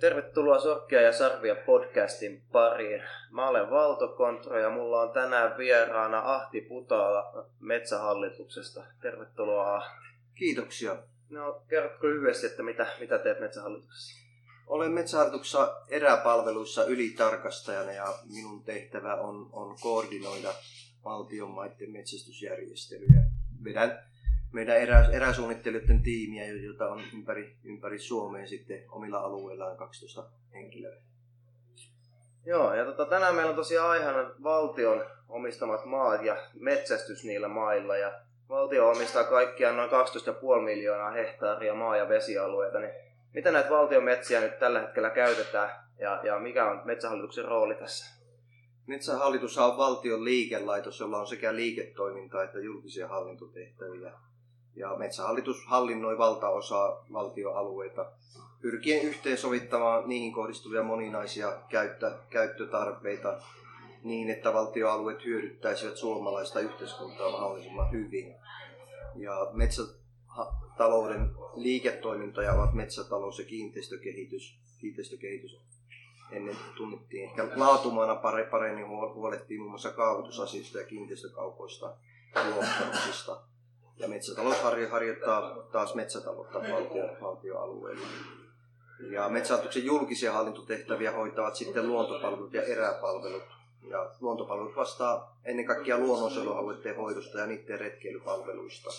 Tervetuloa Sorkkia ja Sarvia podcastin pariin. Mä olen Valto Kontro ja mulla on tänään vieraana Ahti Putaala Metsähallituksesta. Tervetuloa Ahti. Kiitoksia. No, kerrotko lyhyesti, että mitä, mitä teet Metsähallituksessa? Olen Metsähallituksessa eräpalveluissa ylitarkastajana ja minun tehtävä on, on koordinoida valtion maiden metsästysjärjestelyjä. Vedän meidän erä, eräsuunnittelijoiden tiimiä, jota on ympäri, ympäri Suomea sitten omilla alueillaan 12 henkilöä. Joo, ja tota, tänään meillä on tosiaan aiheena valtion omistamat maat ja metsästys niillä mailla. Ja valtio omistaa kaikkiaan noin 12,5 miljoonaa hehtaaria maa- ja vesialueita. Niin mitä näitä valtion metsiä nyt tällä hetkellä käytetään ja, ja mikä on metsähallituksen rooli tässä? Metsähallitus on valtion liikelaitos, jolla on sekä liiketoimintaa että julkisia hallintotehtäviä ja Metsähallitus hallinnoi valtaosaa valtioalueita pyrkien yhteensovittamaan niihin kohdistuvia moninaisia käyttö, käyttötarpeita niin, että valtioalueet hyödyttäisivät suomalaista yhteiskuntaa mahdollisimman hyvin. Ja metsätalouden liiketoimintoja ovat metsätalous ja kiinteistökehitys. Kiinteistökehitys ennen tunnettiin ehkä laatumana paremmin huolehtii muun muassa kaavoitusasioista ja kiinteistökaupoista luottamuksista ja metsätalous harjoittaa taas metsätaloutta valtio, valtioalueella. Ja metsähallituksen julkisia hallintotehtäviä hoitavat sitten luontopalvelut ja eräpalvelut. Ja luontopalvelut vastaa ennen kaikkea luonnonsuojelualueiden hoidosta ja niiden retkeilypalveluista.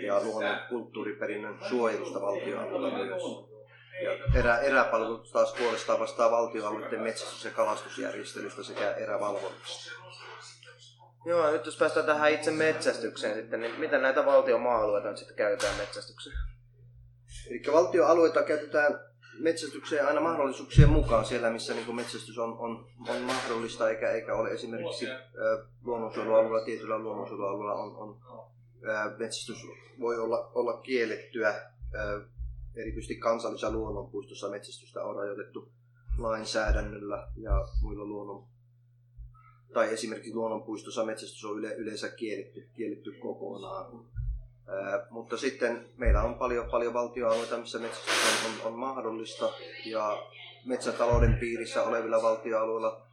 Ja luonnon kulttuuriperinnön suojelusta valtioalueella myös. Ja erä, eräpalvelut taas puolestaan vastaa valtioalueiden metsästys- ja kalastusjärjestelystä sekä erävalvonnasta. Joo, nyt jos päästään tähän itse metsästykseen sitten, niin miten näitä valtion maa-alueita nyt sitten käytetään metsästykseen? Eli valtioalueita käytetään metsästykseen aina mahdollisuuksien mukaan siellä, missä niin metsästys on, on, on mahdollista, eikä, eikä ole esimerkiksi äh, luonnonsuojelualueella, tietyllä luonnonsuojelualueella on, on äh, metsästys voi olla, olla kiellettyä. Äh, erityisesti kansallisessa luonnonpuistossa metsästystä on rajoitettu lainsäädännöllä ja muilla luonnon tai esimerkiksi luonnonpuistossa metsästys on yle, yleensä kielletty, kielletty kokonaan. Ää, mutta sitten meillä on paljon, paljon valtioalueita, missä metsästys on, on, on mahdollista ja metsätalouden piirissä olevilla valtioalueilla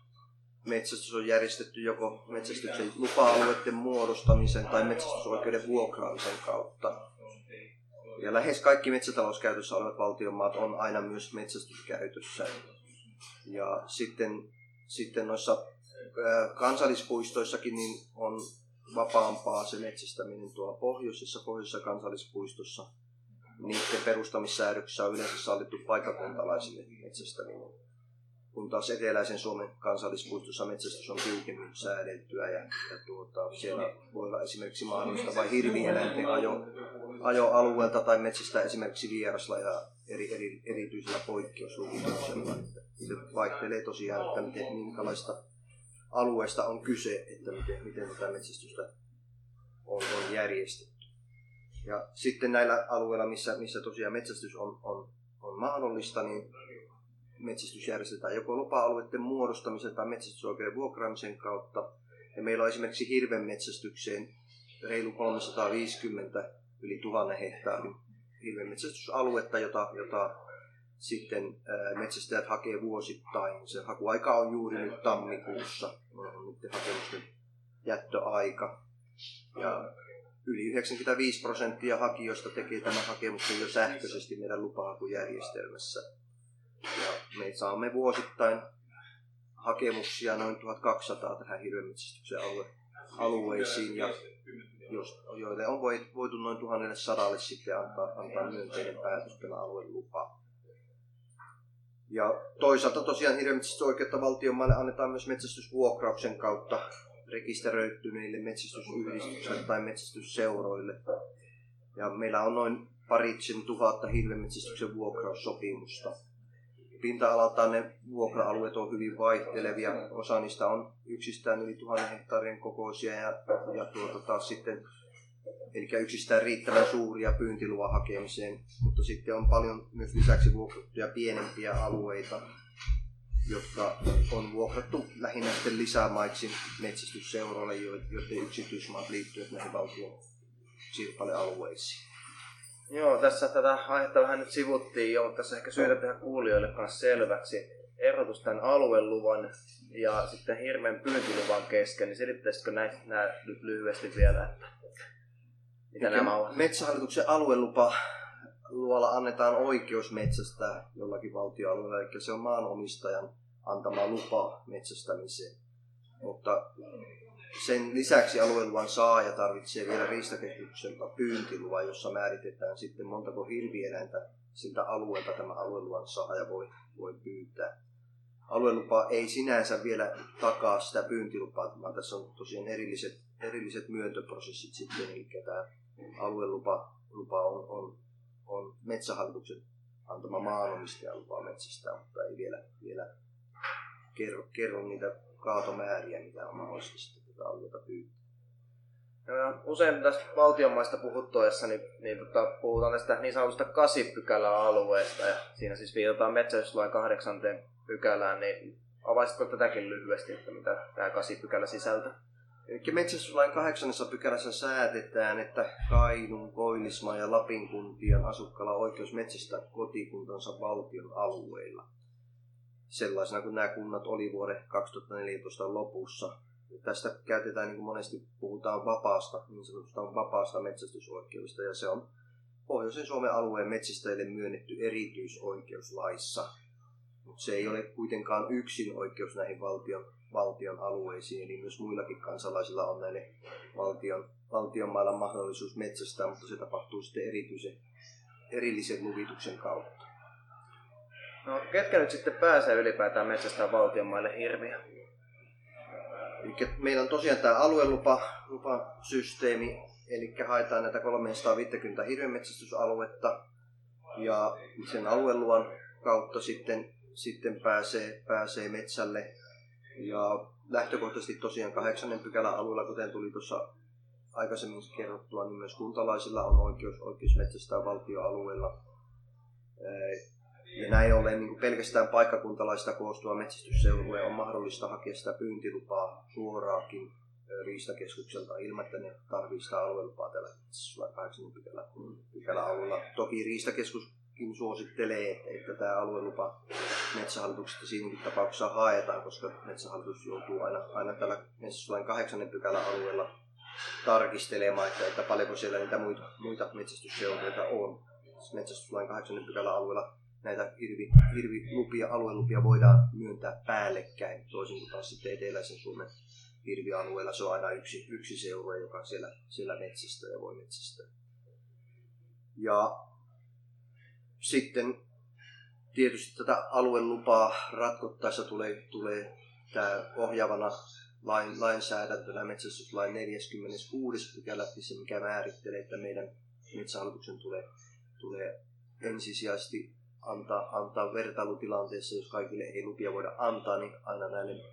metsästys on järjestetty joko metsästyksen lupa-alueiden muodostamisen tai metsästysoikeuden vuokraamisen kautta. Ja lähes kaikki metsätalouskäytössä olevat valtionmaat on aina myös metsästyskäytössä. Ja sitten, sitten noissa kansallispuistoissakin niin on vapaampaa se metsästäminen tuolla pohjoisessa, pohjoisessa kansallispuistossa. Niiden perustamissäädöksissä on yleensä sallittu paikkakuntalaisille metsästäminen. Kun taas eteläisen Suomen kansallispuistossa metsästys on tiukemmin säädeltyä ja, ja tuota, siellä voi olla esimerkiksi mahdollista vain hirvieläinten ajo, ajoalueelta tai metsästä esimerkiksi vieraslajia eri, eri, erityisellä poikkeusluvituksella. Se vaihtelee tosiaan, että minkälaista alueesta on kyse, että miten, miten tätä metsästystä on, on järjestetty. Ja sitten näillä alueilla, missä, missä tosiaan metsästys on, on, on mahdollista, niin metsästys järjestetään joko lupa-alueiden muodostamisen tai metsästysoikeuden vuokraamisen kautta. Ja meillä on esimerkiksi hirven metsästykseen reilu 350 yli 1000 hehtaarin hirvenmetsästysaluetta, jota, jota sitten metsästäjät hakee vuosittain. Se hakuaika on juuri nyt tammikuussa, on nyt hakemusten jättöaika. Ja yli 95 prosenttia hakijoista tekee tämän hakemuksen jo sähköisesti meidän lupahakujärjestelmässä. Ja me saamme vuosittain hakemuksia noin 1200 tähän hirvenmetsästyksen alue, alueisiin, ja jos, joille on voitu noin 1100 sitten antaa, antaa myönteinen päätös tällä alueen lupa. Ja toisaalta tosiaan hirvenmetsästysoikeutta valtionmaalle annetaan myös metsästysvuokrauksen kautta rekisteröityneille metsästysyhdistyksille tai metsästysseuroille. Ja meillä on noin paritsen tuhatta hirvenmetsästyksen vuokraussopimusta. Pinta-alaltaan ne vuokra-alueet on hyvin vaihtelevia. Osa niistä on yksistään yli tuhannen hehtaarin kokoisia ja, ja tuota taas sitten eli yksistään riittävän suuria pyyntiluvan hakemiseen, mutta sitten on paljon myös lisäksi vuokrattuja pienempiä alueita. jotka on vuokrattu lähinnä sitten lisämaiksi metsästysseuroille, joiden yksityismaat liittyvät näihin valtion sirpalealueisiin. Joo, tässä tätä aihetta vähän nyt sivuttiin jo, mutta tässä ehkä syytä tehdä kuulijoille kanssa selväksi erotus tämän alueluvan ja sitten hirven pyyntiluvan kesken, niin selittäisitkö näitä nyt lyhyesti vielä, että mitä nämä ovat? Metsähallituksen aluelupa luolla annetaan oikeus metsästää jollakin valtioalueella, eli se on maanomistajan antama lupa metsästämiseen. Mutta sen lisäksi alueluvan saaja tarvitsee vielä riistakeskukselta pyyntiluvan, jossa määritetään sitten montako hirvieläintä siltä alueelta tämä alueluvan saaja voi, voi pyytää. Aluelupa ei sinänsä vielä takaa sitä pyyntilupaa, vaan tässä on tosiaan erilliset, erilliset myöntöprosessit sitten, eli tämä aluelupa lupa on, on, on metsähallituksen antama maanomistajan lupa metsästää, mutta ei vielä, vielä kerro, kerro niitä kaatomääriä, mitä on mahdollista sitä alueita pyytää. Usein tästä valtionmaista puhuttuessa niin, niin tota, puhutaan tästä niin sanotusta kasipykälä alueesta ja siinä siis viitataan metsästyslain kahdeksanteen pykälään, niin avaisitko tätäkin lyhyesti, että mitä tämä kasipykälä sisältää? Eli metsästyslain kahdeksannessa pykälässä säädetään, että Kainun, Koillismaan ja Lapin kuntien asukkailla on oikeus metsästää kotikuntansa valtion alueilla. Sellaisena kuin nämä kunnat oli vuoden 2014 lopussa tästä käytetään, niin kuin monesti puhutaan vapaasta, niin sanotusta vapaasta metsästysoikeudesta, ja se on Pohjoisen Suomen alueen metsästäjille myönnetty erityisoikeus laissa. Mutta se ei ole kuitenkaan yksin oikeus näihin valtion, valtion alueisiin, eli myös muillakin kansalaisilla on näille valtion, valtion mailla mahdollisuus metsästää, mutta se tapahtuu sitten erityisen, erillisen luvituksen kautta. No, ketkä nyt sitten pääsee ylipäätään metsästää valtion maille hirviä? Eli meillä on tosiaan tämä aluelupa, lupasysteemi, eli haetaan näitä 350 hirvenmetsästysaluetta ja sen alueluvan kautta sitten, sitten pääsee, pääsee metsälle. Ja lähtökohtaisesti tosiaan kahdeksannen pykälän alueella, kuten tuli tuossa aikaisemmin kerrottua, niin myös kuntalaisilla on oikeus, oikeus metsästää valtioalueella. Ja näin ollen niin pelkästään paikkakuntalaista koostuva metsästysseurue on mahdollista hakea sitä pyyntilupaa suoraakin riistakeskukselta ilman, että ne tarvitsee sitä aluelupaa tällä metsästyslain 8 pykälä, pykälä alueella. Toki riistakeskuskin suosittelee, että tämä aluelupa metsähallituksesta siinäkin tapauksessa haetaan, koska metsähallitus joutuu aina, aina tällä metsästyslain 8 pykälän alueella tarkistelemaan, että, että paljonko siellä niitä muita, muita metsästysseuroita on. Metsästyslain 8 pykälän alueella näitä hirvi, hirvilupia, aluelupia voidaan myöntää päällekkäin, toisin kuin taas sitten eteläisen Suomen hirvialueella se on aina yksi, yksi seurue, joka siellä, siellä metsästä ja voi metsästää. Ja sitten tietysti tätä aluelupaa ratkottaessa tulee, tulee tämä ohjaavana lain, lainsäädäntönä metsästyslain 46. pykälä, mikä määrittelee, että meidän metsähallituksen tulee, tulee ensisijaisesti antaa, antaa vertailutilanteessa, jos kaikille ei lupia voida antaa, niin aina näille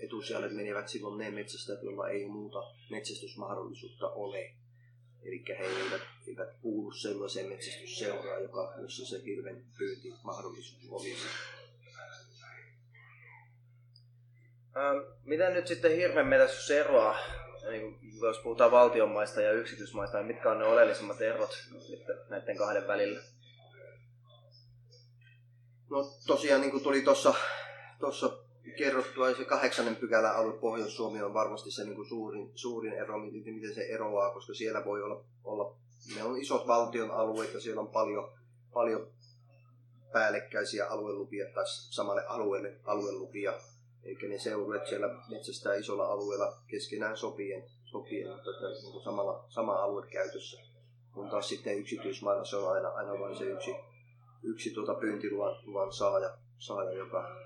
etusijalle menevät silloin ne metsästäjät, joilla ei muuta metsästysmahdollisuutta ole. Eli he eivät, eivät kuulu sellaiseen metsästysseuraan, joka, jossa se hirven pyyntimahdollisuus olisi. Ähm, miten nyt sitten hirven metsästys eroaa, niin jos puhutaan valtionmaista ja yksityismaista, niin mitkä on ne oleellisimmat erot näiden kahden välillä? No tosiaan niin kuin tuli tuossa kerrottua, se kahdeksannen pykälän alue Pohjois-Suomi on varmasti se niin kuin suurin, suurin ero, miten, miten se eroaa, koska siellä voi olla, olla ne on isot valtion alueet ja siellä on paljon, paljon päällekkäisiä aluelupia tai samalle alueelle aluelupia. Eikä ne seurueet siellä metsästää isolla alueella keskenään sopien, sopien mutta että, niin kuin samalla, sama alue käytössä. Kun taas sitten yksityismailla se on aina, aina vain se yksi, yksi tuota pyyntiluvan luvan saaja, saaja joka,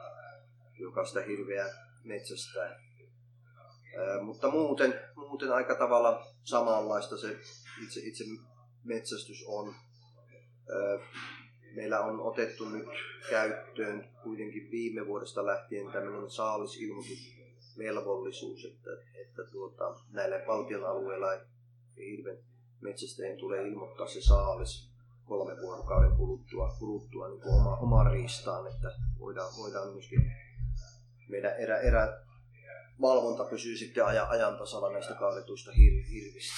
joka sitä hirveää metsästää. Ää, mutta muuten, muuten aika tavalla samanlaista se itse, itse metsästys on. Ää, meillä on otettu nyt käyttöön kuitenkin viime vuodesta lähtien tämmöinen saalisilmoitusvelvollisuus, että, että tuota, näille valtion alueilla hirven metsästäjien tulee ilmoittaa se saalis kolmen vuorokauden kuluttua, kuluttua niin kuin oma, omaan riistaan, että voidaan, voidaan myöskin meidän erä, erä valvonta pysyy sitten ajan, ajan tasalla näistä kaadetuista hir, hirvistä.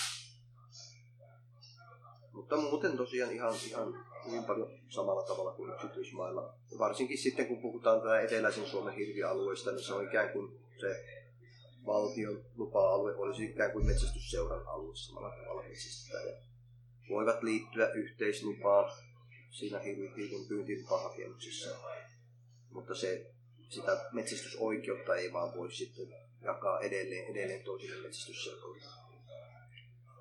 Mutta muuten tosiaan ihan, ihan hyvin paljon samalla tavalla kuin yksityismailla. Varsinkin sitten kun puhutaan tätä eteläisen Suomen hirvialueista, niin se on ikään kuin se valtion lupa-alue olisi ikään kuin metsästysseuran alue samalla tavalla metsästetään. Ja voivat liittyä yhteislupaan siinä hirvin pyyntilupahakemuksessa. Mutta se, sitä metsästysoikeutta ei vaan voi sitten jakaa edelleen, edelleen toisille metsästysseuroille.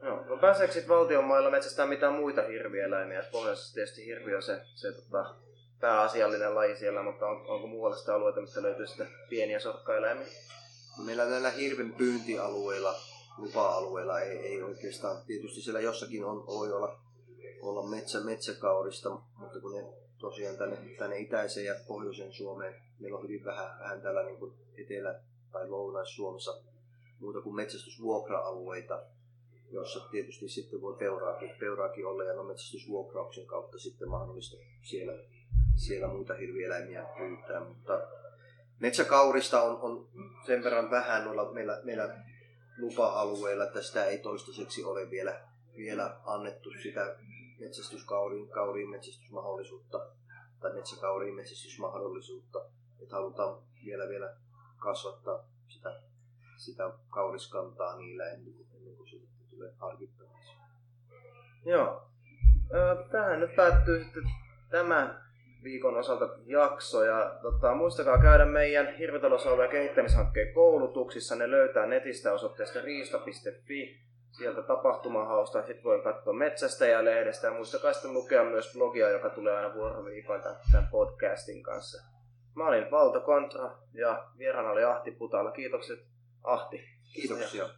No, no pääseekö sitten valtion mailla metsästää mitään muita hirvieläimiä? Pohjoisessa tietysti hirvi on se, se tota, pääasiallinen laji siellä, mutta on, onko muualla sitä alueita, mistä löytyy sitten pieniä sorkkaeläimiä? Meillä näillä hirven pyyntialueilla, lupa-alueilla ei, ei oikeastaan, tietysti siellä jossakin on, voi olla, olla metsä, metsäkaurista, mutta kun ne tosiaan tänne, tänne itäiseen ja pohjoiseen Suomeen, meillä on hyvin vähän, vähän täällä niin kuin etelä- tai lounais-Suomessa muuta kuin metsästysvuokra-alueita, jossa tietysti sitten voi peuraakin, peuraakin olla ja no metsästysvuokrauksen kautta sitten mahdollista siellä, siellä muita hirvieläimiä pyytää. Mutta metsäkaurista on, on sen verran vähän noilla meillä, meillä lupa-alueilla, että sitä ei toistaiseksi ole vielä, vielä annettu sitä metsästyskauriin kauriin metsästysmahdollisuutta tai metsäkauriin metsästysmahdollisuutta. Että halutaan vielä, vielä kasvattaa sitä, sitä kauriskantaa niillä ennen kuin, se tulee harkittavaksi. Joo. Tähän nyt päättyy sitten tämän viikon osalta jakso. Ja tota, muistakaa käydä meidän hirvitalousalueen kehittämishankkeen koulutuksissa. Ne löytää netistä osoitteesta riista.fi. Sieltä tapahtumahausta. Sitten voi katsoa Metsästäjä-lehdestä. Ja muistakaa sitten lukea myös blogia, joka tulee aina vuoroviikoin tämän podcastin kanssa. Mä olin Valto Kontra ja vieraana oli Ahti Putala. Kiitokset Ahti. Kiitoksia.